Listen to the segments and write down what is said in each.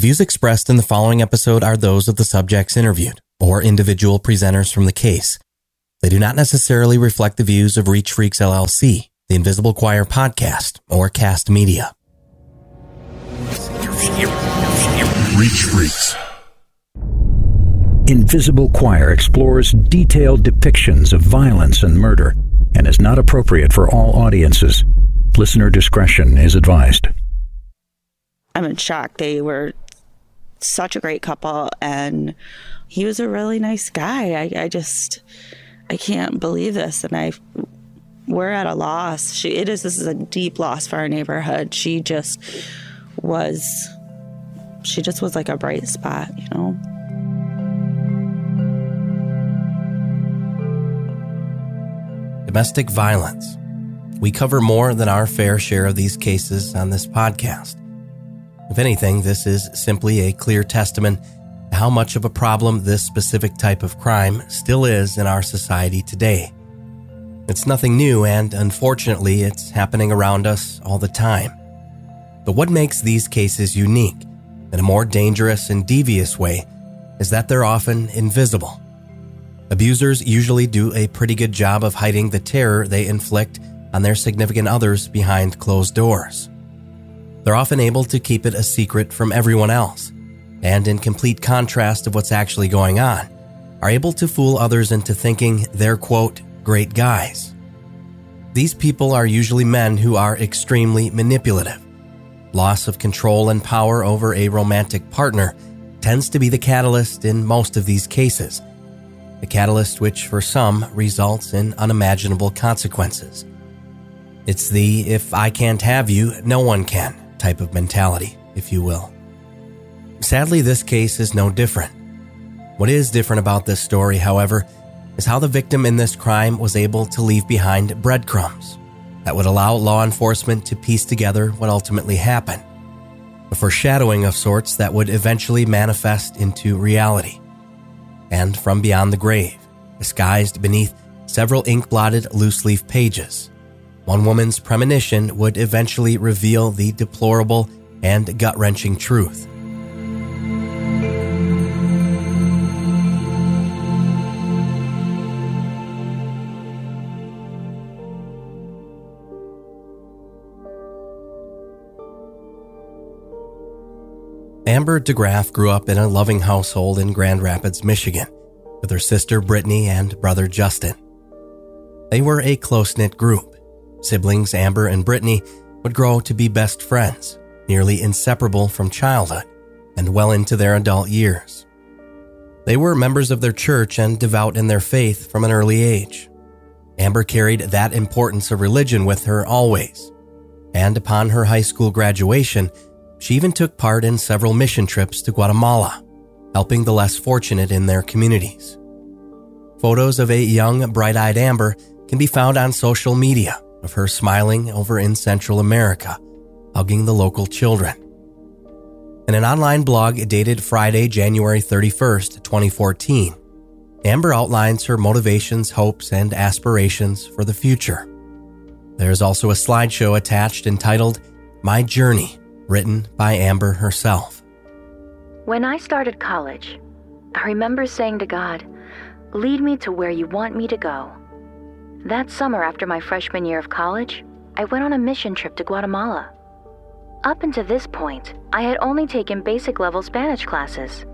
views expressed in the following episode are those of the subjects interviewed or individual presenters from the case. They do not necessarily reflect the views of Reach Freaks LLC, the Invisible Choir podcast, or Kast Media. Reach Freaks. Invisible Choir explores detailed depictions of violence and murder and is not appropriate for all audiences. Listener discretion is advised. I'm in shock. They were such a great couple, and he was a really nice guy. I, I just, I can't believe this, and I, we're at a loss. She, it is. This is a deep loss for our neighborhood. She just was, she just was like a bright spot, you know. Domestic violence. We cover more than our fair share of these cases on this podcast. If anything, this is simply a clear testament to how much of a problem this specific type of crime still is in our society today. It's nothing new, and unfortunately, it's happening around us all the time. But what makes these cases unique, in a more dangerous and devious way, is that they're often invisible. Abusers usually do a pretty good job of hiding the terror they inflict on their significant others behind closed doors. They're often able to keep it a secret from everyone else, and in complete contrast of what's actually going on, are able to fool others into thinking they're, quote, great guys. These people are usually men who are extremely manipulative. Loss of control and power over a romantic partner tends to be the catalyst in most of these cases. The catalyst which, for some, results in unimaginable consequences. It's the if I can't have you, no one can type of mentality, if you will. Sadly, this case is no different. What is different about this story, however, is how the victim in this crime was able to leave behind breadcrumbs that would allow law enforcement to piece together what ultimately happened. A foreshadowing of sorts that would eventually manifest into reality. And from beyond the grave, disguised beneath several ink blotted loose leaf pages, one woman's premonition would eventually reveal the deplorable and gut wrenching truth. Amber DeGraff grew up in a loving household in Grand Rapids, Michigan, with her sister Brittany and brother Justin. They were a close knit group. Siblings Amber and Brittany would grow to be best friends, nearly inseparable from childhood and well into their adult years. They were members of their church and devout in their faith from an early age. Amber carried that importance of religion with her always, and upon her high school graduation, she even took part in several mission trips to Guatemala, helping the less fortunate in their communities. Photos of a young, bright eyed Amber can be found on social media of her smiling over in Central America, hugging the local children. In an online blog dated Friday, January 31st, 2014, Amber outlines her motivations, hopes, and aspirations for the future. There is also a slideshow attached entitled My Journey, written by Amber herself. When I started college, I remember saying to God, Lead me to where you want me to go. That summer after my freshman year of college, I went on a mission trip to Guatemala. Up until this point, I had only taken basic level Spanish classes.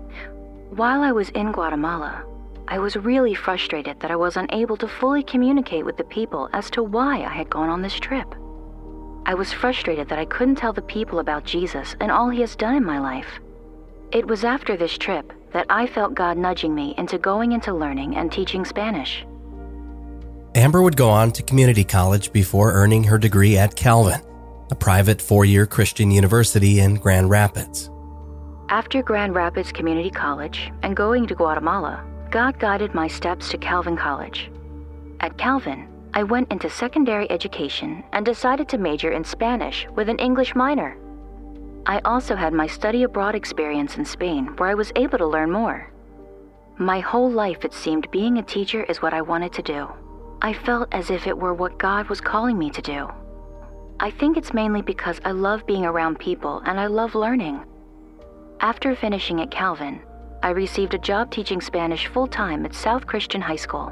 While I was in Guatemala, I was really frustrated that I was unable to fully communicate with the people as to why I had gone on this trip. I was frustrated that I couldn't tell the people about Jesus and all he has done in my life. It was after this trip that I felt God nudging me into going into learning and teaching Spanish. Amber would go on to community college before earning her degree at Calvin, a private four year Christian university in Grand Rapids. After Grand Rapids Community College and going to Guatemala, God guided my steps to Calvin College. At Calvin, I went into secondary education and decided to major in Spanish with an English minor. I also had my study abroad experience in Spain where I was able to learn more. My whole life, it seemed being a teacher is what I wanted to do. I felt as if it were what God was calling me to do. I think it's mainly because I love being around people and I love learning. After finishing at Calvin, I received a job teaching Spanish full time at South Christian High School.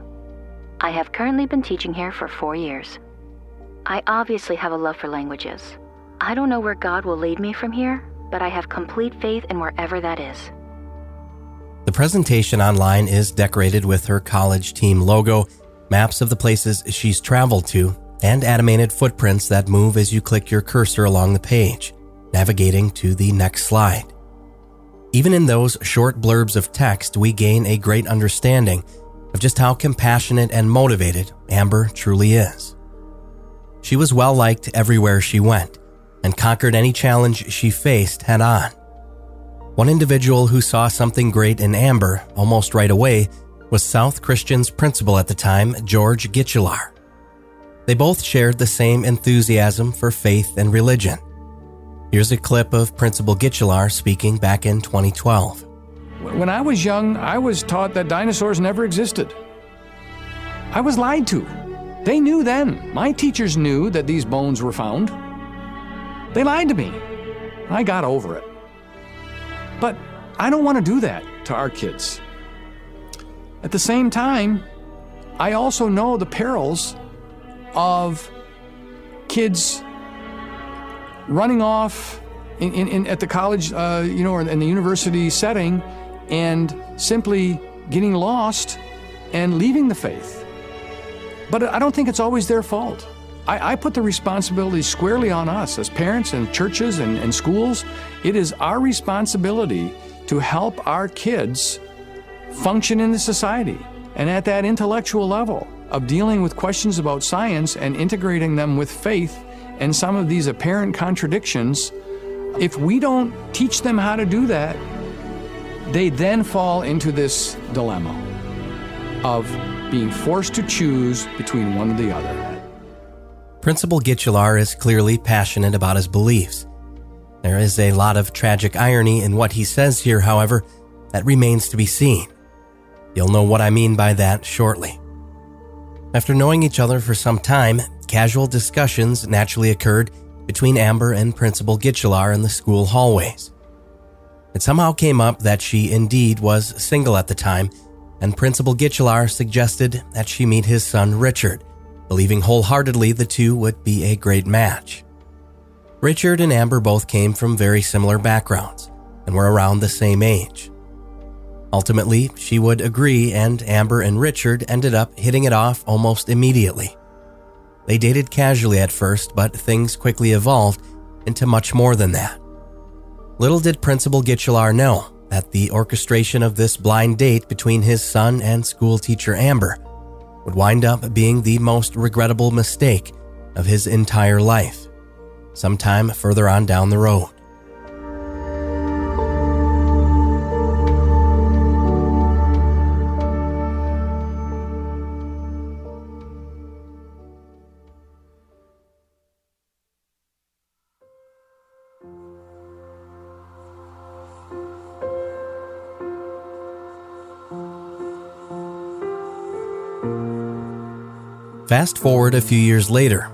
I have currently been teaching here for four years. I obviously have a love for languages. I don't know where God will lead me from here, but I have complete faith in wherever that is. The presentation online is decorated with her college team logo, maps of the places she's traveled to, and animated footprints that move as you click your cursor along the page, navigating to the next slide. Even in those short blurbs of text, we gain a great understanding of just how compassionate and motivated Amber truly is. She was well liked everywhere she went and conquered any challenge she faced head on. One individual who saw something great in Amber almost right away was South Christian's principal at the time, George Guichelaar. They both shared the same enthusiasm for faith and religion. Here's a clip of Principal Guichelaar speaking back in 2012. When I was young, I was taught that dinosaurs never existed. I was lied to. They knew then. My teachers knew that these bones were found. They lied to me. I got over it. But I don't want to do that to our kids. At the same time, I also know the perils of kids running off in, in, in at the college, uh, you know, or in the university setting and simply getting lost and leaving the faith. But I don't think it's always their fault. I, I, put the responsibility squarely on us as parents and churches and, and schools. It is our responsibility to help our kids function in the society and at that intellectual level of dealing with questions about science and integrating them with faith and some of these apparent contradictions. If we don't teach them how to do that, they then fall into this dilemma of being forced to choose between one or the other. Principal Guichelaar is clearly passionate about his beliefs. There is a lot of tragic irony in what he says here, however, that remains to be seen. You'll know what I mean by that shortly. After knowing each other for some time, casual discussions naturally occurred between Amber and Principal Guichelaar in the school hallways. It somehow came up that she indeed was single at the time, and Principal Guichelaar suggested that she meet his son Richard believing wholeheartedly the two would be a great match. Richard and Amber both came from very similar backgrounds and were around the same age. Ultimately, she would agree, and Amber and Richard ended up hitting it off almost immediately. They dated casually at first, but things quickly evolved into much more than that. Little did Principal Guichelaar know that the orchestration of this blind date between his son and schoolteacher Amber would wind up being the most regrettable mistake of his entire life, sometime further on down the road. Fast forward a few years later,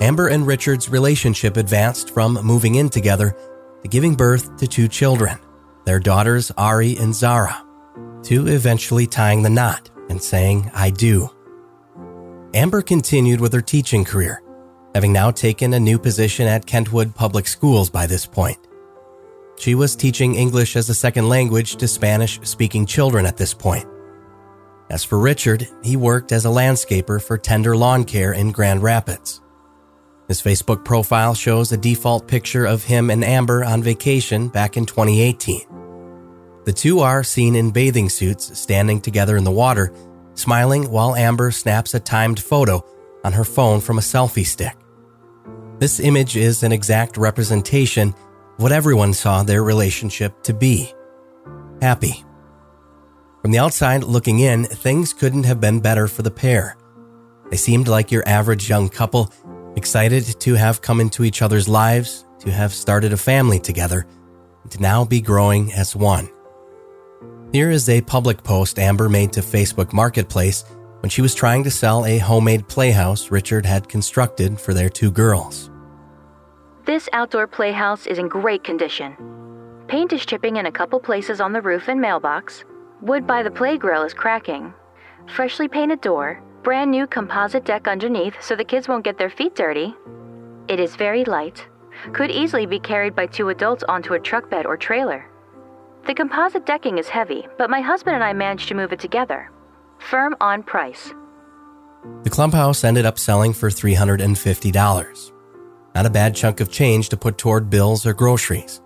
Amber and Richard's relationship advanced from moving in together to giving birth to two children, their daughters Ari and Zara, to eventually tying the knot and saying, I do. Amber continued with her teaching career, having now taken a new position at Kentwood Public Schools by this point. She was teaching English as a second language to Spanish speaking children at this point. As for Richard, he worked as a landscaper for Tender Lawn Care in Grand Rapids. His Facebook profile shows a default picture of him and Amber on vacation back in 2018. The two are seen in bathing suits standing together in the water, smiling while Amber snaps a timed photo on her phone from a selfie stick. This image is an exact representation of what everyone saw their relationship to be happy. From the outside looking in, things couldn't have been better for the pair. They seemed like your average young couple, excited to have come into each other's lives, to have started a family together, and to now be growing as one. Here is a public post Amber made to Facebook Marketplace when she was trying to sell a homemade playhouse Richard had constructed for their two girls. This outdoor playhouse is in great condition. Paint is chipping in a couple places on the roof and mailbox. Wood by the play grill is cracking. Freshly painted door, brand new composite deck underneath so the kids won't get their feet dirty. It is very light, could easily be carried by two adults onto a truck bed or trailer. The composite decking is heavy, but my husband and I managed to move it together. Firm on price. The clubhouse ended up selling for $350. Not a bad chunk of change to put toward bills or groceries.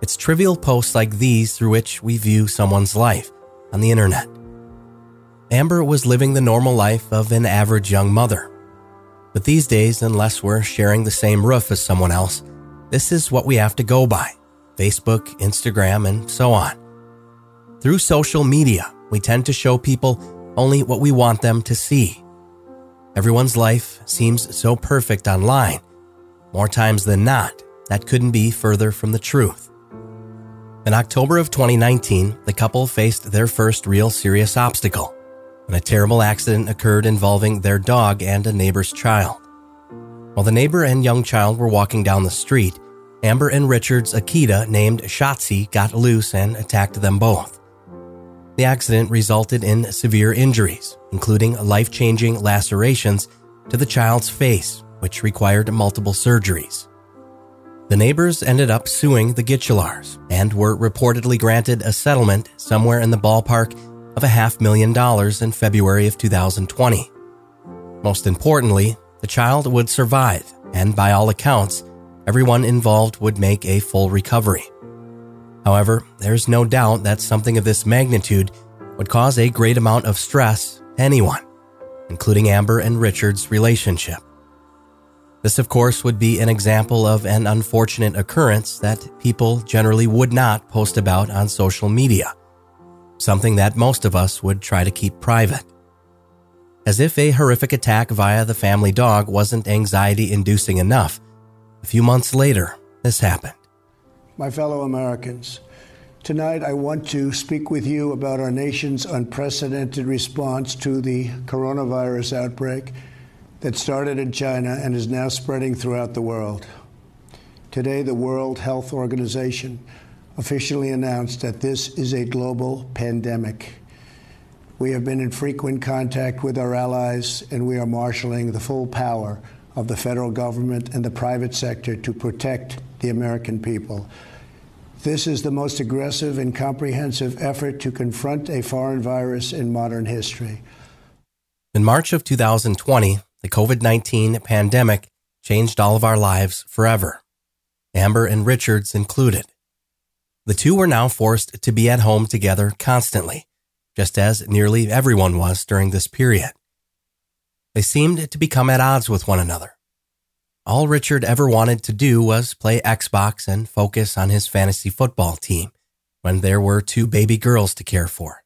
It's trivial posts like these through which we view someone's life on the internet. Amber was living the normal life of an average young mother. But these days, unless we're sharing the same roof as someone else, this is what we have to go by Facebook, Instagram, and so on. Through social media, we tend to show people only what we want them to see. Everyone's life seems so perfect online. More times than not, that couldn't be further from the truth. In October of 2019, the couple faced their first real serious obstacle when a terrible accident occurred involving their dog and a neighbor's child. While the neighbor and young child were walking down the street, Amber and Richard's Akita named Shotzi got loose and attacked them both. The accident resulted in severe injuries, including life changing lacerations to the child's face, which required multiple surgeries. The neighbors ended up suing the Guichelaars and were reportedly granted a settlement somewhere in the ballpark of a half million dollars in February of 2020. Most importantly, the child would survive, and by all accounts, everyone involved would make a full recovery. However, there's no doubt that something of this magnitude would cause a great amount of stress to anyone, including Amber and Richard's relationship. This, of course, would be an example of an unfortunate occurrence that people generally would not post about on social media, something that most of us would try to keep private. As if a horrific attack via the family dog wasn't anxiety inducing enough, a few months later, this happened. My fellow Americans, tonight I want to speak with you about our nation's unprecedented response to the coronavirus outbreak that started in China and is now spreading throughout the world. Today, the World Health Organization officially announced that this is a global pandemic. We have been in frequent contact with our allies, and we are marshaling the full power of the federal government and the private sector to protect the American people. This is the most aggressive and comprehensive effort to confront a foreign virus in modern history. In March of 2020, the COVID 19 pandemic changed all of our lives forever, Amber and Richards included. The two were now forced to be at home together constantly, just as nearly everyone was during this period. They seemed to become at odds with one another. All Richard ever wanted to do was play Xbox and focus on his fantasy football team when there were two baby girls to care for.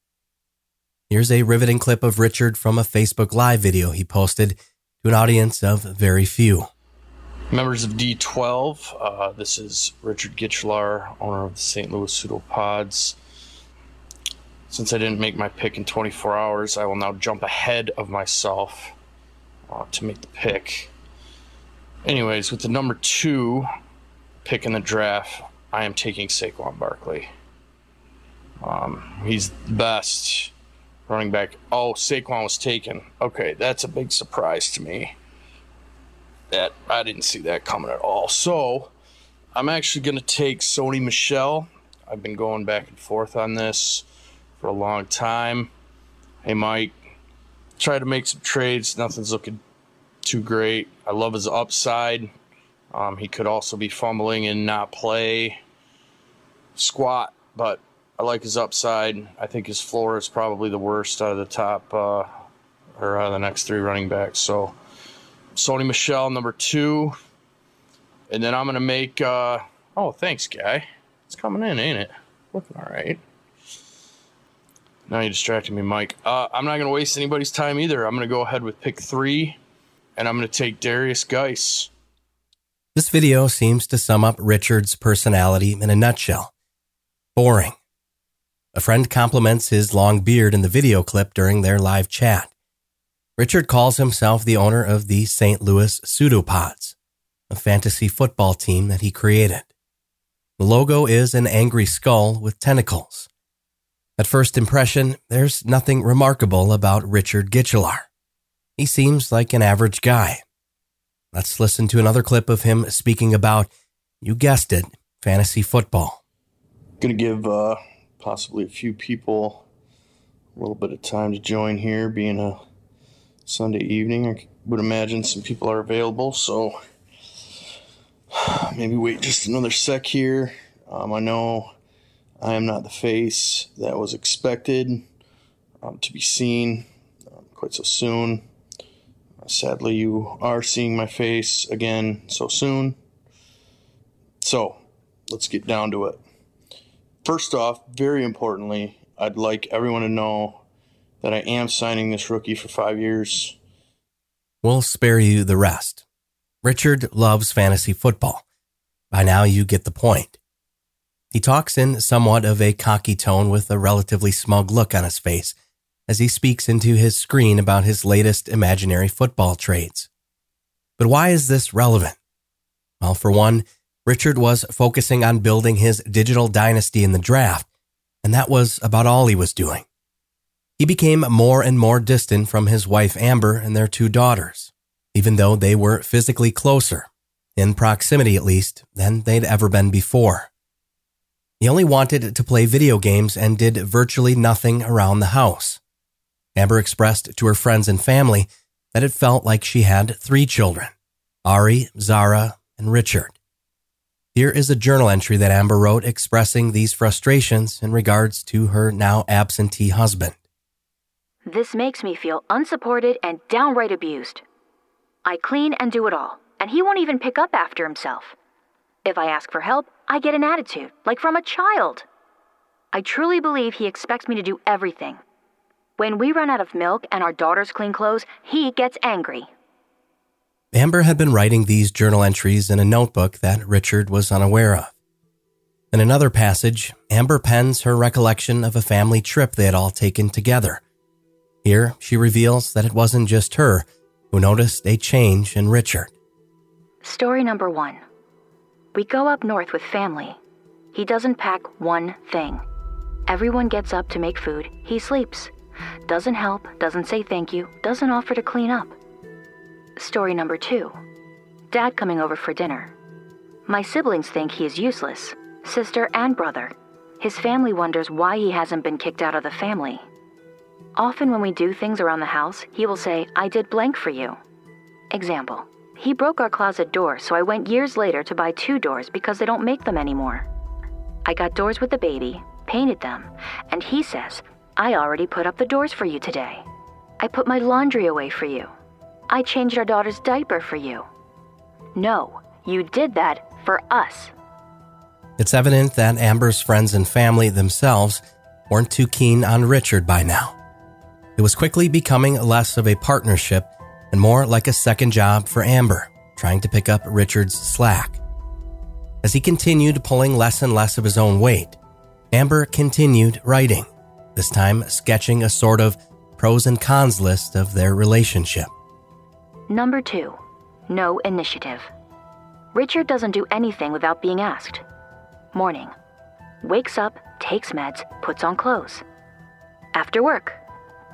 Here's a riveting clip of Richard from a Facebook Live video he posted to an audience of very few. Members of D12, uh, this is Richard Guichelaar, owner of the St. Louis Pseudopods. Since I didn't make my pick in 24 hours, I will now jump ahead of myself uh, to make the pick. Anyways, with the number two pick in the draft, I am taking Saquon Barkley. Um, he's the best running back. Oh, Saquon was taken. Okay, that's a big surprise to me. That I didn't see that coming at all. So I'm actually going to take Sony Michel. I've been going back and forth on this for a long time. Hey, Mike, try to make some trades. Nothing's looking too great. I love his upside. Um, he could also be fumbling and not play squat, but I like his upside. I think his floor is probably the worst out of the top uh, or out of the next three running backs. So Sony Michel, number two. And then I'm to make. Uh, oh, thanks, guy. It's coming in, ain't it? Looking all right. Now you distracted me, Mike. Uh, I'm not to waste anybody's time either. I'm to go ahead with pick three, and I'm to take Derrius Guice. This video seems to sum up Richard's personality in a nutshell boring. A friend compliments his long beard in the video clip during their live chat. Richard calls himself the owner of the St. Louis Pseudopods, a fantasy football team that he created. The logo is an angry skull with tentacles. At first impression, there's nothing remarkable about Richard Guichelaar. He seems like an average guy. Let's listen to another clip of him speaking about, you guessed it, fantasy football. To give uh, possibly a few people a little bit of time to join here, being a Sunday evening. I would imagine some people are available, so maybe wait just another sec here. Um, I know I am not the face that was expected um, to be seen um, quite so soon. Uh, sadly, you are seeing my face again so soon. So, let's get down to it. First off, very importantly, I'd like everyone to know that I am signing this rookie for five years. We'll spare you the rest. Richard loves fantasy football. By now, you get the point. He talks in somewhat of a cocky tone with a relatively smug look on his face as he speaks into his screen about his latest imaginary football trades. But why is this relevant? Well, for one, Richard was focusing on building his digital dynasty in the draft, and that was about all he was doing. He became more and more distant from his wife Amber and their two daughters, even though they were physically closer, in proximity at least, than they'd ever been before. He only wanted to play video games and did virtually nothing around the house. Amber expressed to her friends and family that it felt like she had three children Ari, Zara, and Richard. Here is a journal entry that Amber wrote expressing these frustrations in regards to her now absentee husband. This makes me feel unsupported and downright abused. I clean and do it all, and he won't even pick up after himself. If I ask for help, I get an attitude, like from a child. I truly believe he expects me to do everything. When we run out of milk and our daughters clean clothes, he gets angry. Amber had been writing these journal entries in a notebook that Richard was unaware of. In another passage, Amber pens her recollection of a family trip they had all taken together. Here, she reveals that it wasn't just her who noticed a change in Richard. Story number one We go up north with family. He doesn't pack one thing. Everyone gets up to make food, he sleeps. Doesn't help, doesn't say thank you, doesn't offer to clean up. Story number two Dad coming over for dinner. My siblings think he is useless, sister and brother. His family wonders why he hasn't been kicked out of the family. Often, when we do things around the house, he will say, I did blank for you. Example He broke our closet door, so I went years later to buy two doors because they don't make them anymore. I got doors with the baby, painted them, and he says, I already put up the doors for you today. I put my laundry away for you. I changed our daughter's diaper for you. No, you did that for us. It's evident that Amber's friends and family themselves weren't too keen on Richard by now. It was quickly becoming less of a partnership and more like a second job for Amber, trying to pick up Richard's slack. As he continued pulling less and less of his own weight, Amber continued writing, this time sketching a sort of pros and cons list of their relationship. Number two, no initiative. Richard doesn't do anything without being asked. Morning. Wakes up, takes meds, puts on clothes. After work.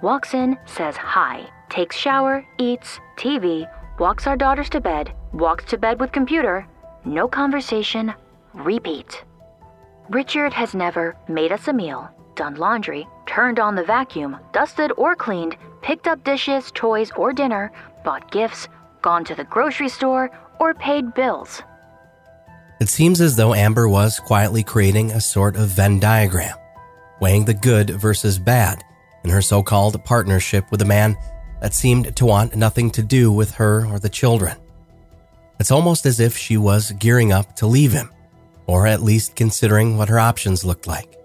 Walks in, says hi, takes shower, eats, TV, walks our daughters to bed, walks to bed with computer, no conversation, repeat. Richard has never made us a meal, done laundry, turned on the vacuum, dusted or cleaned, picked up dishes, toys, or dinner, bought gifts, gone to the grocery store, or paid bills. It seems as though Amber was quietly creating a sort of Venn diagram, weighing the good versus bad in her so called partnership with a man that seemed to want nothing to do with her or the children. It's almost as if she was gearing up to leave him, or at least considering what her options looked like.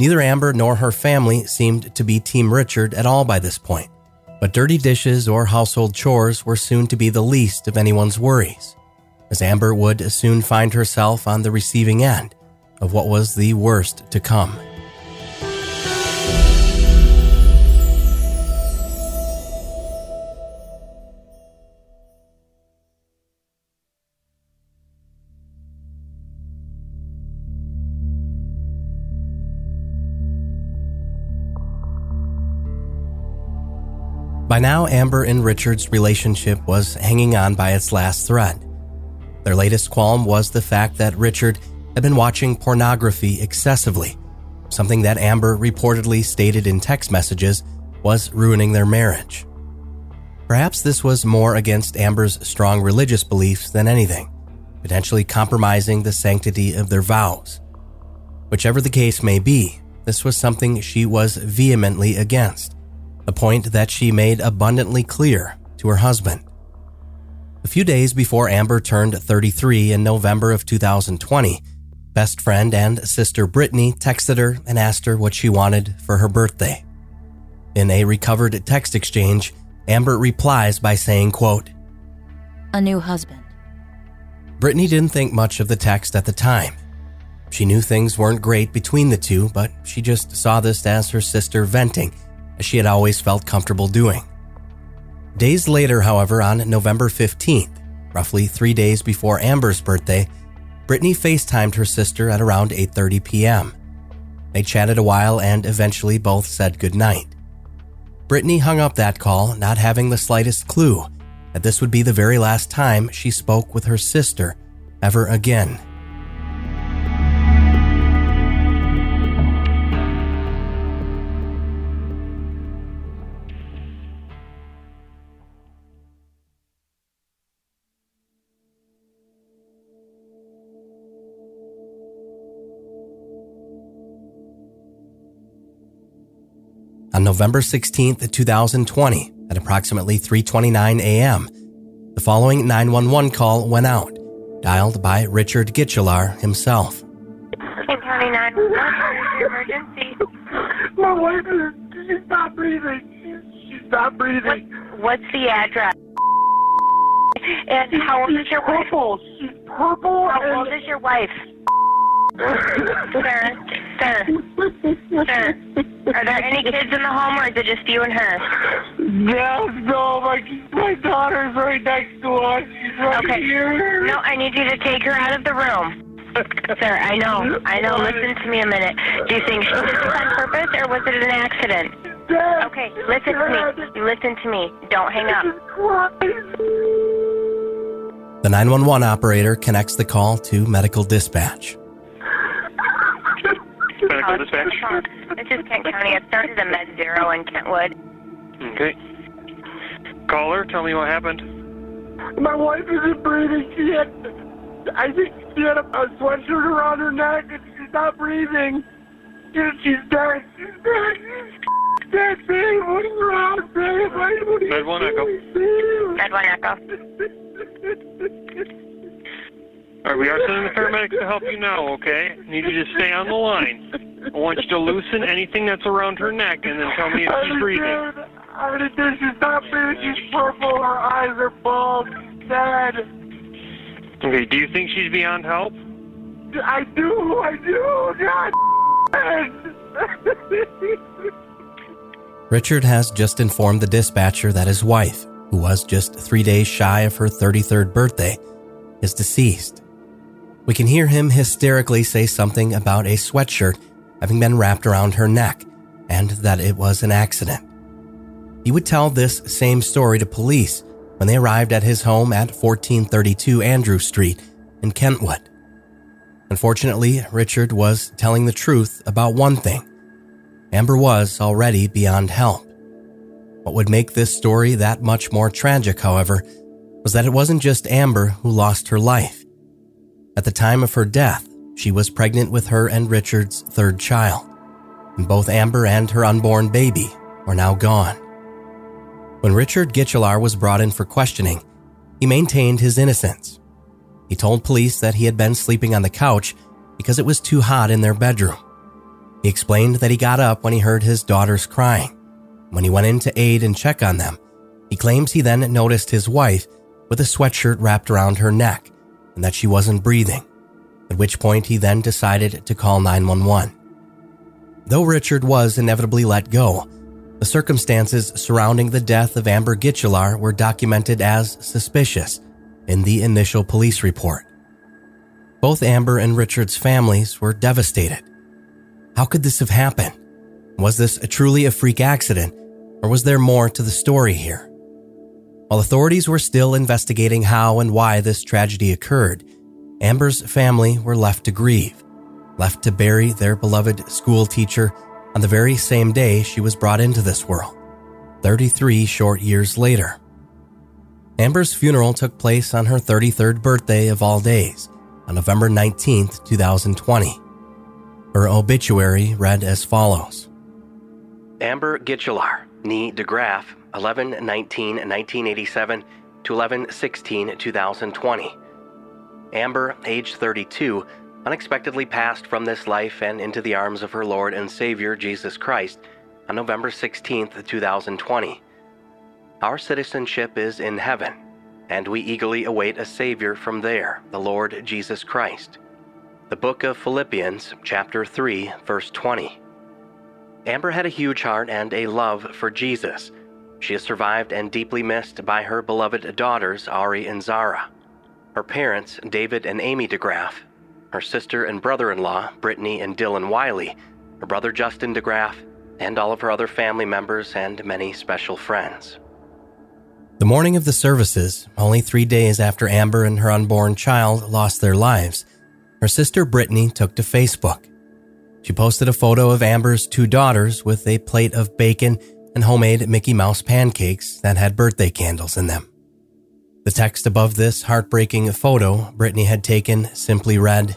Neither Amber nor her family seemed to be Team Richard at all by this point, but dirty dishes or household chores were soon to be the least of anyone's worries, as Amber would soon find herself on the receiving end of what was the worst to come. By now, Amber and Richard's relationship was hanging on by its last thread. Their latest qualm was the fact that Richard had been watching pornography excessively, something that Amber reportedly stated in text messages was ruining their marriage. Perhaps this was more against Amber's strong religious beliefs than anything, potentially compromising the sanctity of their vows. Whichever the case may be, this was something she was vehemently against, a point that she made abundantly clear to her husband. A few days before Amber turned 33 in November of 2020, best friend and sister Brittany texted her and asked her what she wanted for her birthday. In a recovered text exchange, Amber replies by saying, quote, A new husband. Brittany didn't think much of the text at the time. She knew things weren't great between the two, but she just saw this as her sister venting, as she had always felt comfortable doing. Days later, however, on November 15th, roughly three days before Amber's birthday, Brittany FaceTimed her sister at around 8.30 p.m. They chatted a while and eventually both said goodnight. Brittany hung up that call, not having the slightest clue that this would be the very last time she spoke with her sister ever again. November 16, 2020, at approximately 3:29 a.m., the following 911 call went out, dialed by Richard Guichelaar himself. King County 911, emergency. My wife is she's not breathing. She's, she's not breathing. What, what's the address? And how old is your wife? She's purple. How old is your wife? sir, sir, sir. Are there any kids in the home, or is it just you and her? Yes, no, my my daughter's right next to us. She's right Okay. here. No, I need you to take her out of the room. Sir, I know, I know. Listen to me a minute. Do you think she did this on purpose, or was it an accident? Dad, Okay, listen to me. Listen to me. Don't hang up. The 911 operator connects the call to medical dispatch. Medical dispatch. This is Kent County. It started a Med Zero in Kentwood. Okay. Caller, tell me what happened. My wife isn't breathing. She had, I think she had a, a sweatshirt around her neck and she's not breathing. She, she's dead. She's dead. She's dead, babe. What is wrong, babe? Why- What are you Med one echo. doing, Med One Echo. All right, we are sending the paramedics to help you now, okay? Need you to stay on the line. I want you to loosen anything that's around her neck and then tell me if she's breathing. understand. I understand. She's not breathing. She's purple. Her eyes are bulged. Dead. Okay, do you think she's beyond help? I do. I do. God. Richard has just informed the dispatcher that his wife, who was just three days shy of her 33rd birthday, is deceased. We can hear him hysterically say something about a sweatshirt having been wrapped around her neck and that it was an accident. He would tell this same story to police when they arrived at his home at 1432 Andrew Street in Kentwood. Unfortunately, Richard was telling the truth about one thing. Amber was already beyond help. What would make this story that much more tragic, however, was that it wasn't just Amber who lost her life. At the time of her death, she was pregnant with her and Richard's third child, and both Amber and her unborn baby are now gone. When Richard Guichelaar was brought in for questioning, he maintained his innocence. He told police that he had been sleeping on the couch because it was too hot in their bedroom. He explained that he got up when he heard his daughters crying. When he went in to aid and check on them, he claims he then noticed his wife with a sweatshirt wrapped around her neck and that she wasn't breathing, at which point he then decided to call 911. Though Richard was inevitably let go, the circumstances surrounding the death of Amber Guichelaar were documented as suspicious in the initial police report. Both Amber and Richard's families were devastated. How could this have happened? Was this truly a freak accident, Or was there more to the story here? While authorities were still investigating how and why this tragedy occurred, Amber's family were left to grieve, left to bury their beloved school teacher on the very same day she was brought into this world, 33 short years later. Amber's funeral took place on her 33rd birthday of all days, on November 19, 2020. Her obituary read as follows Amber Guichelaar, nee de DeGraff, 11 19 1987 to 11 16 2020. Amber, age 32, unexpectedly passed from this life and into the arms of her Lord and Savior Jesus Christ on November 16, 2020. Our citizenship is in heaven, and we eagerly await a Savior from there, the Lord Jesus Christ. The book of Philippians, chapter 3, verse 20. Amber had a huge heart and a love for Jesus. She is survived and deeply missed by her beloved daughters, Ari and Zara, her parents, David and Amy DeGraff, her sister and brother in law, Brittany and Dylan Wiley, her brother Justin DeGraff, and all of her other family members and many special friends. The morning of the services, only three days after Amber and her unborn child lost their lives, her sister Brittany took to Facebook. She posted a photo of Amber's two daughters with a plate of bacon and homemade Mickey Mouse pancakes that had birthday candles in them. The text above this heartbreaking photo Brittany had taken simply read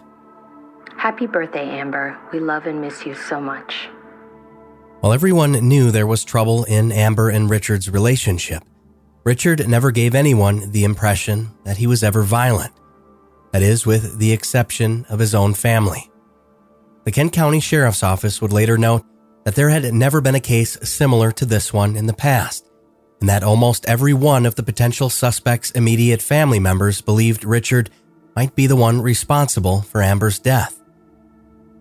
Happy birthday, Amber. We love and miss you so much. While everyone knew there was trouble in Amber and Richard's relationship, Richard never gave anyone the impression that he was ever violent. That is, with the exception of his own family. The Kent County Sheriff's Office would later note that there had never been a case similar to this one in the past, and that almost every one of the potential suspect's immediate family members believed Richard might be the one responsible for Amber's death.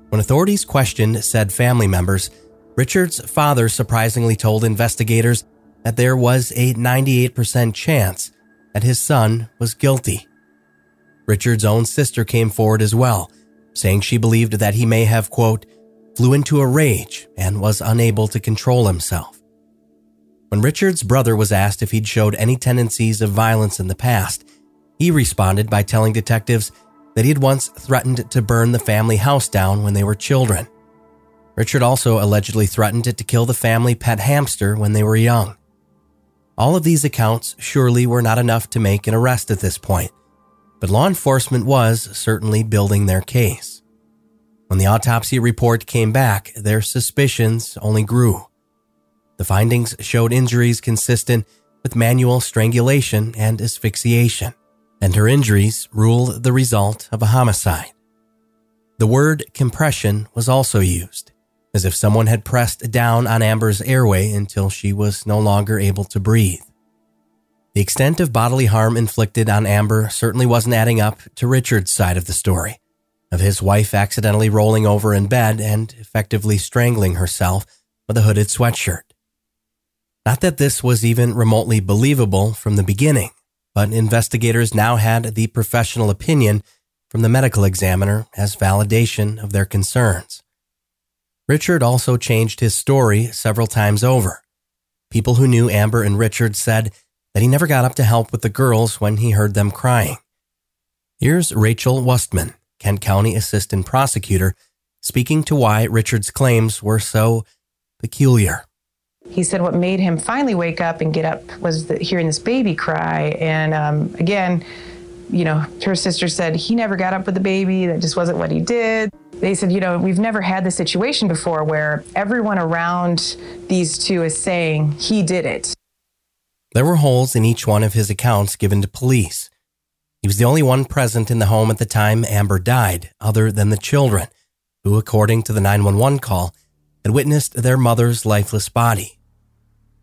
When authorities questioned said family members, Richard's father surprisingly told investigators that there was a 98% chance that his son was guilty. Richard's own sister came forward as well, saying she believed that he may have, quote, flew into a rage and was unable to control himself. When Richard's brother was asked if he'd showed any tendencies of violence in the past, he responded by telling detectives that he had once threatened to burn the family house down when they were children. Richard also allegedly threatened to kill the family pet hamster when they were young. All of these accounts surely were not enough to make an arrest at this point, but law enforcement was certainly building their case. When the autopsy report came back, their suspicions only grew. The findings showed injuries consistent with manual strangulation and asphyxiation, and her injuries ruled the result of a homicide. The word compression was also used, as if someone had pressed down on Amber's airway until she was no longer able to breathe. The extent of bodily harm inflicted on Amber certainly wasn't adding up to Richard's side of the story, of his wife accidentally rolling over in bed and effectively strangling herself with a hooded sweatshirt. Not that this was even remotely believable from the beginning, but investigators now had the professional opinion from the medical examiner as validation of their concerns. Richard also changed his story several times over. People who knew Amber and Richard said that he never got up to help with the girls when he heard them crying. Here's Rachel Wustman, Kent County Assistant Prosecutor, speaking to why Richard's claims were so peculiar. He said what made him finally wake up and get up was the, hearing this baby cry. And um, again, you know, her sister said he never got up with the baby, that just wasn't what he did. They said, you know, we've never had this situation before where everyone around these two is saying he did it. There were holes in each one of his accounts given to police. He was the only one present in the home at the time Amber died, other than the children, who, according to the 911 call, had witnessed their mother's lifeless body.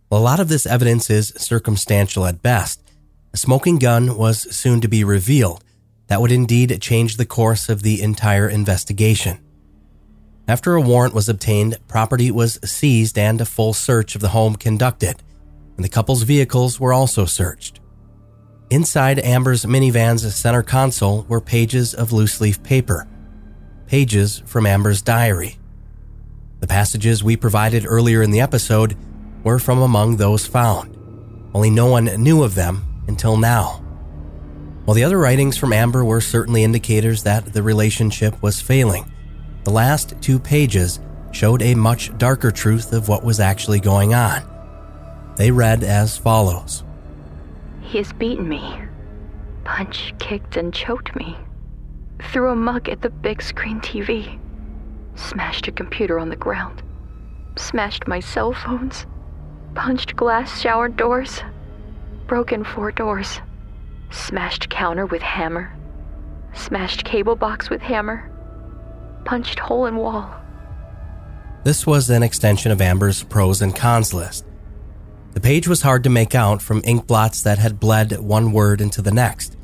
While a lot of this evidence is circumstantial at best, a smoking gun was soon to be revealed that would indeed change the course of the entire investigation. After a warrant was obtained, property was seized and a full search of the home conducted and the couple's vehicles were also searched. Inside Amber's minivan's center console were pages of loose leaf paper, pages from Amber's diary. The passages we provided earlier in the episode were from among those found. Only no one knew of them until now. While the other writings from Amber were certainly indicators that the relationship was failing, the last two pages showed a much darker truth of what was actually going on. They read as follows He has beaten me, punched, kicked, and choked me. Threw a mug at the big screen TV, smashed a computer on the ground, smashed my cell phones, punched glass shower doors, broken four doors, smashed counter with hammer, smashed cable box with hammer, punched hole in wall. This was an extension of Amber's pros and cons list. The page was hard to make out from ink blots that had bled one word into the next,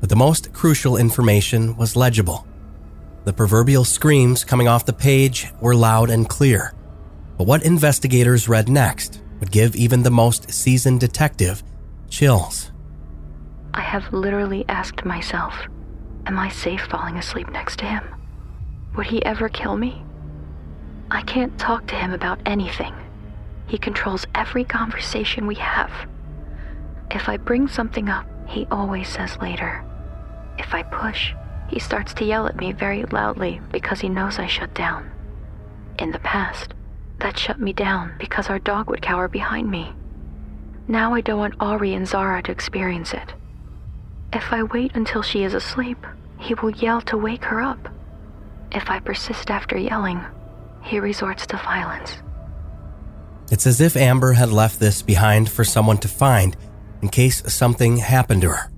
but the most crucial information was legible. The proverbial screams coming off the page were loud and clear, but what investigators read next would give even the most seasoned detective chills. I have literally asked myself, Am I safe falling asleep next to him? Would he ever kill me? I can't talk to him about anything. He controls every conversation we have. If I bring something up, he always says later. If I push, he starts to yell at me very loudly because he knows I shut down. In the past, that shut me down because our dog would cower behind me. Now I don't want Ari and Zara to experience it. If I wait until she is asleep, he will yell to wake her up. If I persist after yelling, he resorts to violence. It's as if Amber had left this behind for someone to find in case something happened to her.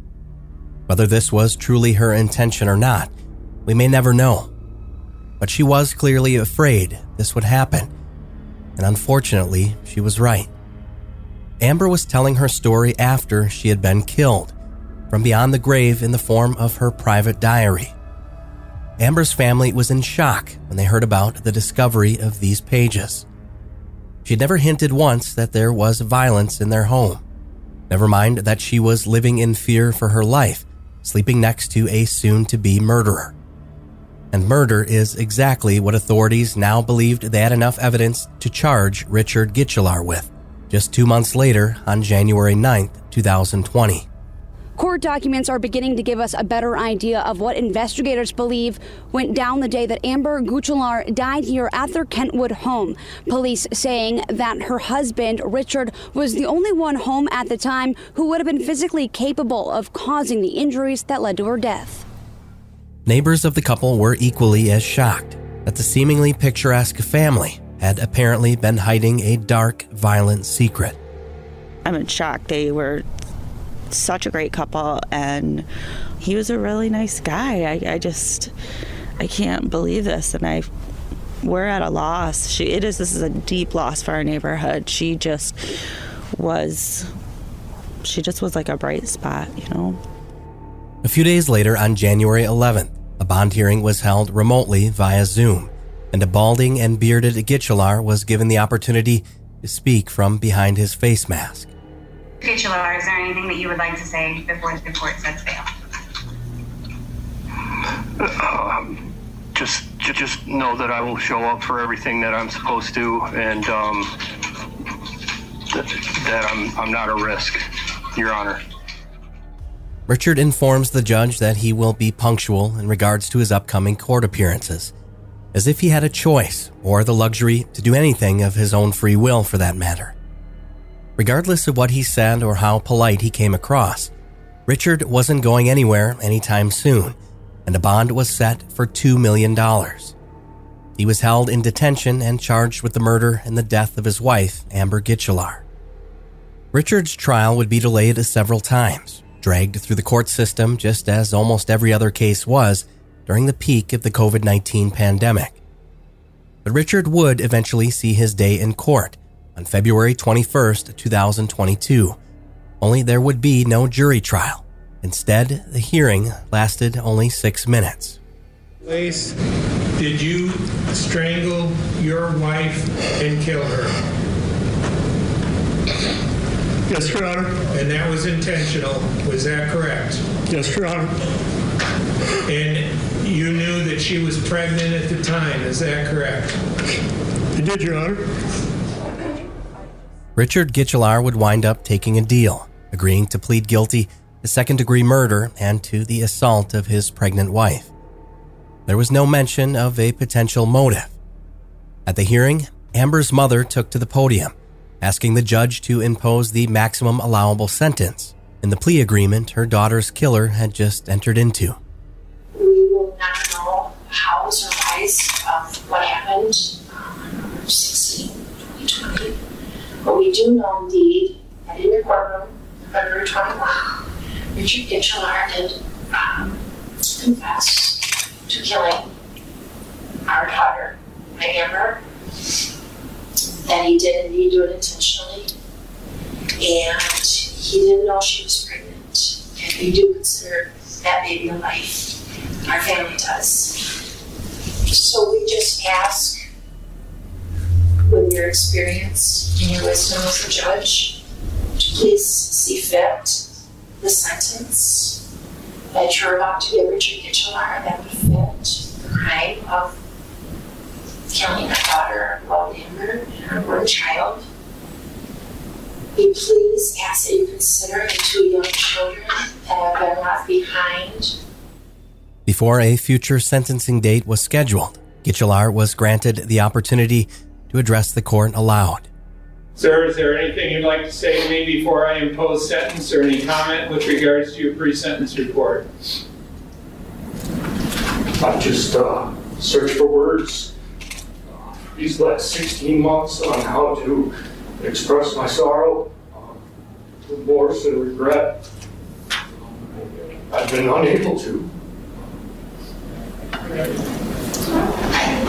Whether this was truly her intention or not, we may never know. But she was clearly afraid this would happen, and unfortunately, she was right. Amber was telling her story after she had been killed, from beyond the grave in the form of her private diary. Amber's family was in shock when they heard about the discovery of these pages. She never hinted once that there was violence in their home. Never mind that she was living in fear for her life, sleeping next to a soon to be murderer. And murder is exactly what authorities now believed they had enough evidence to charge Richard Guichelaar with, just two months later on January 9th, 2020. Court documents are beginning to give us a better idea of what investigators believe went down the day that Amber Guichelaar died here at their Kentwood home. Police saying that her husband, Richard, was the only one home at the time who would have been physically capable of causing the injuries that led to her death. Neighbors of the couple were equally as shocked that the seemingly picturesque family had apparently been hiding a dark, violent secret. I'm in shock. They were such a great couple, and he was a really nice guy. I, I just, I can't believe this, and I, we're at a loss. She, it is. This is a deep loss for our neighborhood. She just was, she just was like a bright spot, you know. A few days later, on January 11th, a bond hearing was held remotely via Zoom, and a balding and bearded Guichelaar was given the opportunity to speak from behind his face mask. Guichelaar, is there anything that you would like to say before the court sets bail? Um, just, ju- just know that I will show up for everything that I'm supposed to, and um, that, that I'm, I'm not a risk, Your Honor. Richard informs the judge that he will be punctual in regards to his upcoming court appearances, as if he had a choice or the luxury to do anything of his own free will for that matter. Regardless of what he said or how polite he came across, Richard wasn't going anywhere anytime soon, and a bond was set for $2 million. He was held in detention and charged with the murder and the death of his wife, Amber Guichelaar. Richard's trial would be delayed several times, dragged through the court system just as almost every other case was during the peak of the COVID 19 pandemic. But Richard would eventually see his day in court on February 21, 2022. Only there would be no jury trial. Instead, the hearing lasted only six minutes. Place, did you strangle your wife and kill her? Yes, Your Honor. And that was intentional, was that correct? Yes, Your Honor. And you knew that she was pregnant at the time, is that correct? You did, Your Honor. Richard Guichelaar would wind up taking a deal, agreeing to plead guilty to second degree murder and to the assault of his pregnant wife. There was no mention of a potential motive. At the hearing, Amber's mother took to the podium, asking the judge to impose the maximum allowable sentence in the plea agreement her daughter's killer had just entered into. We will not know how was or rise of um, what happened on November 16, 2020. But we do know indeed that in your courtroom, February 21, Richard Guichelaar did um, confess to killing our daughter, Amber. That he did indeed do it intentionally. And he didn't know she was pregnant. And we do consider that baby a life. Our family does. So we just ask, with your experience and your wisdom as a judge, to please see fit the sentence that you're about to give Richard Guichelaar that would fit the crime of killing our daughter, Love Amber, and her born child. We please ask that you consider the two young children that have been left behind Before a future sentencing date was scheduled, Guichelaar was granted the opportunity to address the court aloud. Sir, is there anything you'd like to say to me before I impose sentence or any comment with regards to your pre-sentence report? I just uh, searched for words uh, these last 16 months on how to express my sorrow, uh, remorse, and regret. I've been unable to.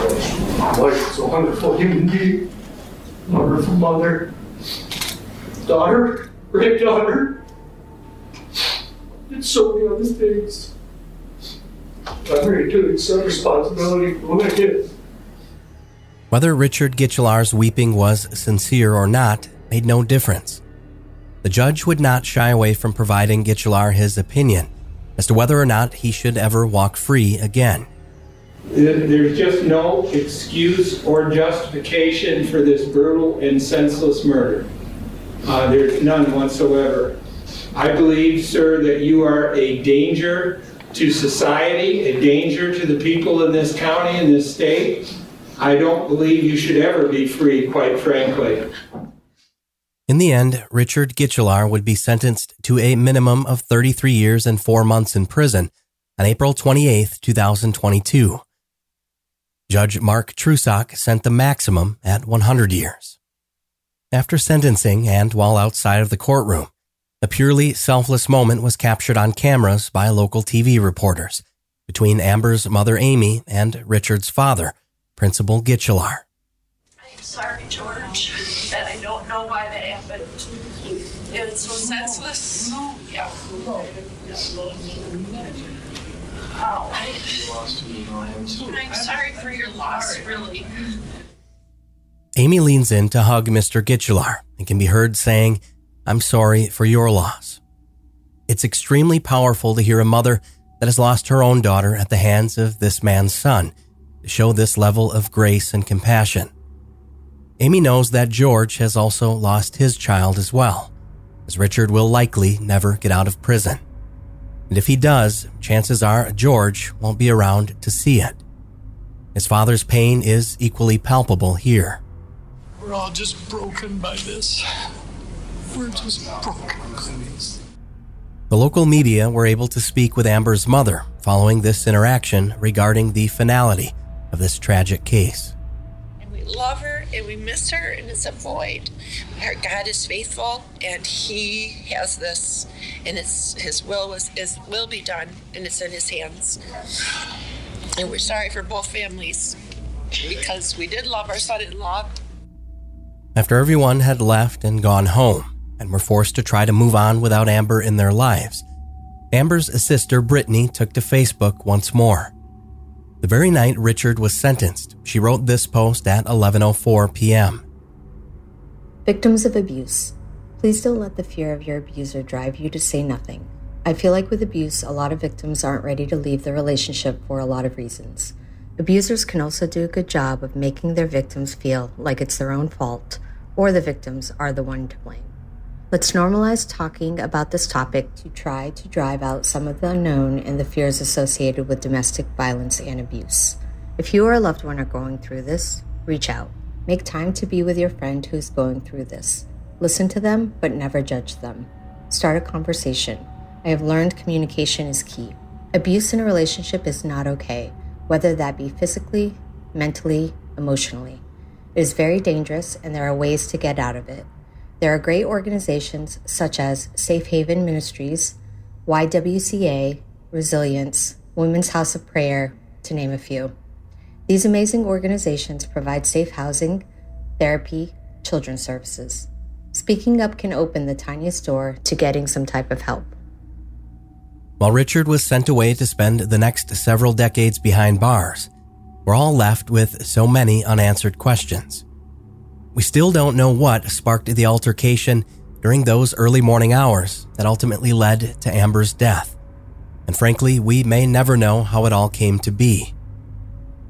My wife is a wonderful human being, wonderful mother, daughter, granddaughter, and so many other things. I'm ready to accept responsibility for what I did. Whether Richard Guichelaar's weeping was sincere or not made no difference. The judge would not shy away from providing Guichelaar his opinion as to whether or not he should ever walk free again. There- There's just no excuse or justification for this brutal and senseless murder. Uh, There's none whatsoever. I believe, sir, that you are a danger to society, a danger to the people in this county and this state. I don't believe you should ever be free, quite frankly. In the end, Richard Guichelaar would be sentenced to a minimum of 33 years and 4 months in prison on April 28, 2022. Judge Mark Trusock sent the maximum at 100 years. After sentencing and while outside of the courtroom, a purely selfless moment was captured on cameras by local TV reporters between Amber's mother Amy and Richard's father, Principal Guichelaar. I'm sorry, George, that I don't know why that happened. It was so senseless. Yeah. Oh, I- I'm sorry for your loss, really. Amy leans in to hug Mr. Guichelaar and can be heard saying, I'm sorry for your loss. It's extremely powerful to hear a mother that has lost her own daughter at the hands of this man's son to show this level of grace and compassion. Amy knows that George has also lost his child as well, as Richard will likely never get out of prison. And if he does, chances are George won't be around to see it. His father's pain is equally palpable here. We're all just broken by this. We're just broken. The local media were able to speak with Amber's mother following this interaction regarding the finality of this tragic case. And we love her and we miss her, and it's a void. Our God is faithful, and He has this, and it's His will was is will be done, and it's in His hands. And we're sorry for both families because we did love our son-in-law. After everyone had left and gone home and were forced to try to move on without Amber in their lives, Amber's sister Brittany took to Facebook once more. The very night Richard was sentenced, she wrote this post at 11:04 p.m. Victims of abuse, please don't let the fear of your abuser drive you to say nothing. I feel like with abuse, a lot of victims aren't ready to leave the relationship for a lot of reasons. Abusers can also do a good job of making their victims feel like it's their own fault or the victims are the one to blame. Let's normalize talking about this topic to try to drive out some of the unknown and the fears associated with domestic violence and abuse. If you or a loved one are going through this, reach out. Make time to be with your friend who's going through this. Listen to them, but never judge them. Start a conversation. I have learned communication is key. Abuse in a relationship is not okay, whether that be physically, mentally, emotionally. It is very dangerous, and there are ways to get out of it. There are great organizations such as Safe Haven Ministries, YWCA, Resilience, Women's House of Prayer, to name a few. These amazing organizations provide safe housing, therapy, children's services. Speaking up can open the tiniest door to getting some type of help. While Richard was sent away to spend the next several decades behind bars, we're all left with so many unanswered questions. We still don't know what sparked the altercation during those early morning hours that ultimately led to Amber's death. And frankly, we may never know how it all came to be.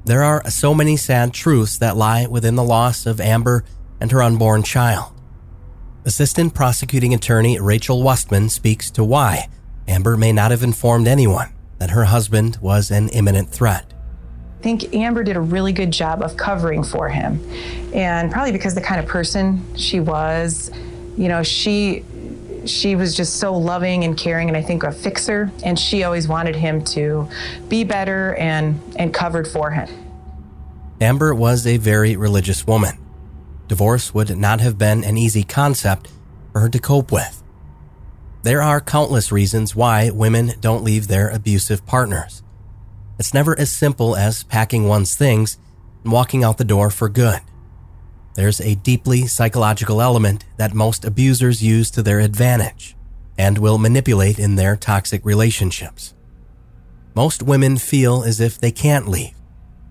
There are so many sad truths that lie within the loss of Amber and her unborn child. Assistant Prosecuting Attorney Rachel Westman speaks to why Amber may not have informed anyone that her husband was an imminent threat. I think Amber did a really good job of covering for him. And probably because the kind of person she was, you know, she she was just so loving and caring and I think a fixer and she always wanted him to be better and and covered for him. Amber was a very religious woman. Divorce would not have been an easy concept for her to cope with. There are countless reasons why women don't leave their abusive partners. It's never as simple as packing one's things and walking out the door for good. There's a deeply psychological element that most abusers use to their advantage and will manipulate in their toxic relationships. Most women feel as if they can't leave,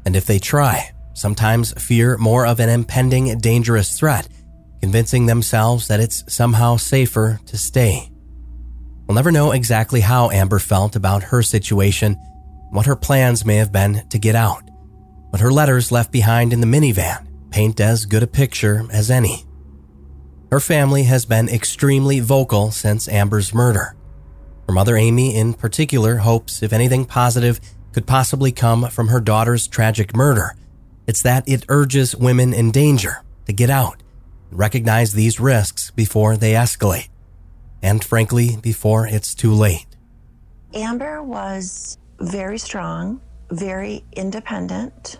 and if they try, sometimes fear more of an impending dangerous threat, convincing themselves that it's somehow safer to stay. We'll never know exactly how Amber felt about her situation what her plans may have been to get out, but her letters left behind in the minivan paint as good a picture as any. Her family has been extremely vocal since Amber's murder. Her mother, Amy, in particular, hopes if anything positive could possibly come from her daughter's tragic murder, it's that it urges women in danger to get out and recognize these risks before they escalate, and frankly, before it's too late. Amber was very strong, very independent.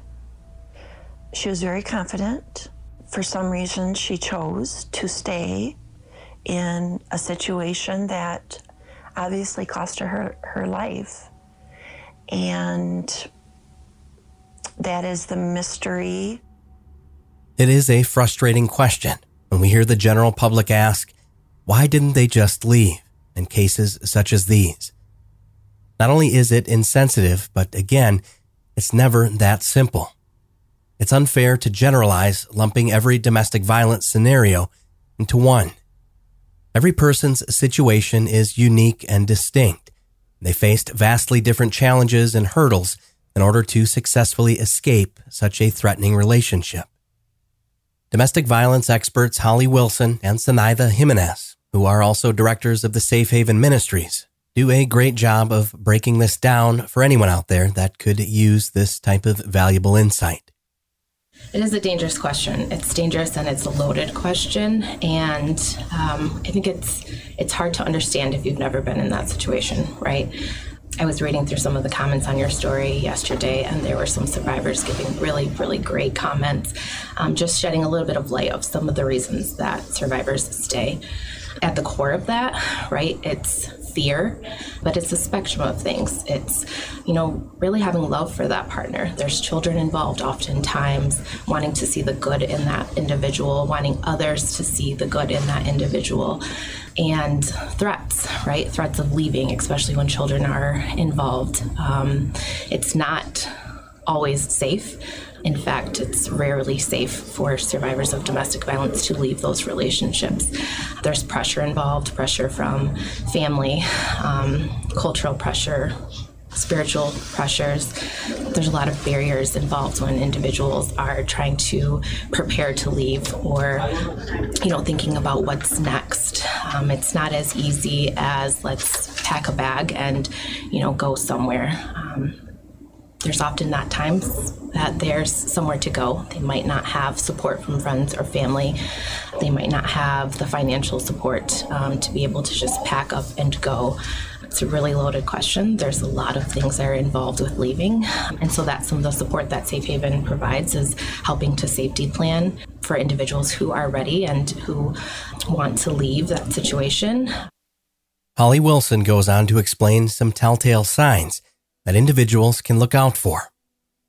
She was very confident. For some reason, she chose to stay in a situation that obviously cost her her, life. And that is the mystery. It is a frustrating question when we hear the general public ask, why didn't they just leave in cases such as these? Not only is it insensitive, but again, it's never that simple. It's unfair to generalize lumping every domestic violence scenario into one. Every person's situation is unique and distinct. They faced vastly different challenges and hurdles in order to successfully escape such a threatening relationship. Domestic violence experts Holly Wilson and Sanaida Jimenez, who are also directors of the Safe Haven Ministries, do a great job of breaking this down for anyone out there that could use this type of valuable insight. It is a dangerous question. It's dangerous and it's a loaded question, and um, I think it's it's hard to understand if you've never been in that situation, right? I was reading through some of the comments on your story yesterday, and there were some survivors giving really, really great comments, um, just shedding a little bit of light of some of the reasons that survivors stay. At the core of that, right, it's fear, but it's a spectrum of things. It's, you know, really having love for that partner. There's children involved oftentimes, wanting to see the good in that individual, wanting others to see the good in that individual. And threats, right? Threats of leaving, especially when children are involved. Um, it's not always safe in fact, it's rarely safe for survivors of domestic violence to leave those relationships. There's pressure involved pressure from family, um, cultural pressure, spiritual pressures. There's a lot of barriers involved when individuals are trying to prepare to leave or, you know, thinking about what's next. Um, it's not as easy as let's pack a bag and, you know, go somewhere. Um, there's often not times that there's somewhere to go. They might not have support from friends or family. They might not have the financial support um, to be able to just pack up and go. It's a really loaded question. There's a lot of things that are involved with leaving. And so that's some of the support that Safe Haven provides is helping to safety plan for individuals who are ready and who want to leave that situation. Holly Wilson goes on to explain some telltale signs that individuals can look out for,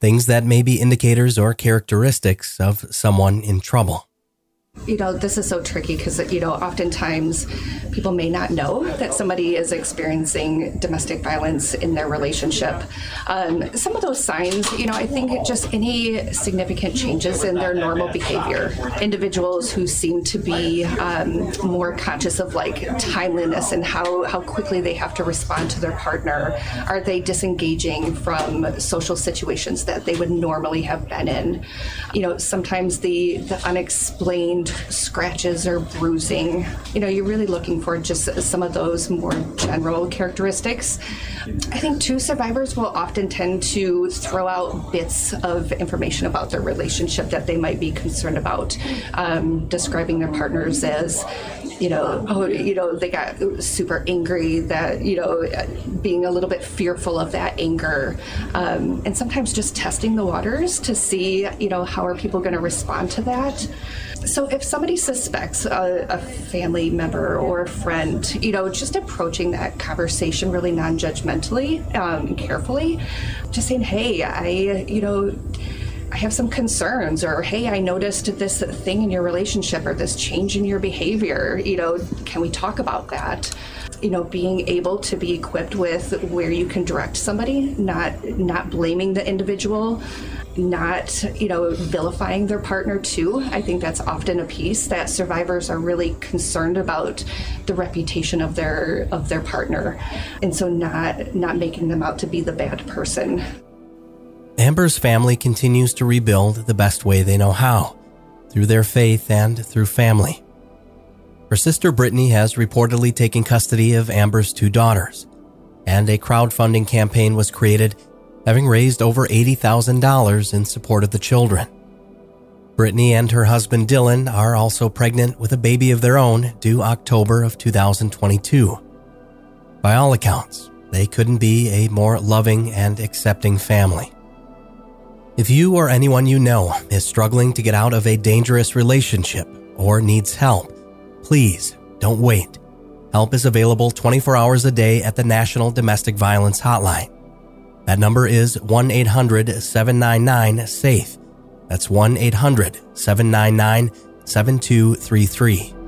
things that may be indicators or characteristics of someone in trouble you know, this is so tricky because, you know, oftentimes people may not know that somebody is experiencing domestic violence in their relationship. Um, some of those signs, you know, I think just any significant changes in their normal behavior. Individuals who seem to be um, more conscious of like timeliness and how, how quickly they have to respond to their partner. Are they disengaging from social situations that they would normally have been in? You know, sometimes the, the unexplained scratches or bruising. You know, you're really looking for just some of those more general characteristics. I think two survivors will often tend to throw out bits of information about their relationship that they might be concerned about, um, describing their partners as you know, oh, you know, they got super angry, that, you know, being a little bit fearful of that anger. Um, and sometimes just testing the waters to see, you know, how are people going to respond to that. So if somebody suspects a, a, family member or a friend, you know, just approaching that conversation really non-judgmentally um, and carefully, just saying, "Hey, I, you know." I have some concerns, or hey, I noticed this thing in your relationship or this change in your behavior. You know, can we talk about that? You know, being able to be equipped with where you can direct somebody, not not blaming the individual, not you know vilifying their partner too. I think that's often a piece that survivors are really concerned about the reputation of their of their partner. And so not not making them out to be the bad person. Amber's family continues to rebuild the best way they know how through their faith and through family. Her sister brittany has reportedly taken custody of amber's two daughters and a crowdfunding campaign was created having raised over $80,000 in support of the children. Brittany and her husband Dylan are also pregnant with a baby of their own due October of 2022. By all accounts, they couldn't be a more loving and accepting family. If you or anyone you know is struggling to get out of a dangerous relationship or needs help, please don't wait. Help is available 24 hours a day at the National Domestic Violence Hotline. That number is 1 800 799 SAFE. That's 1 800 799 7233.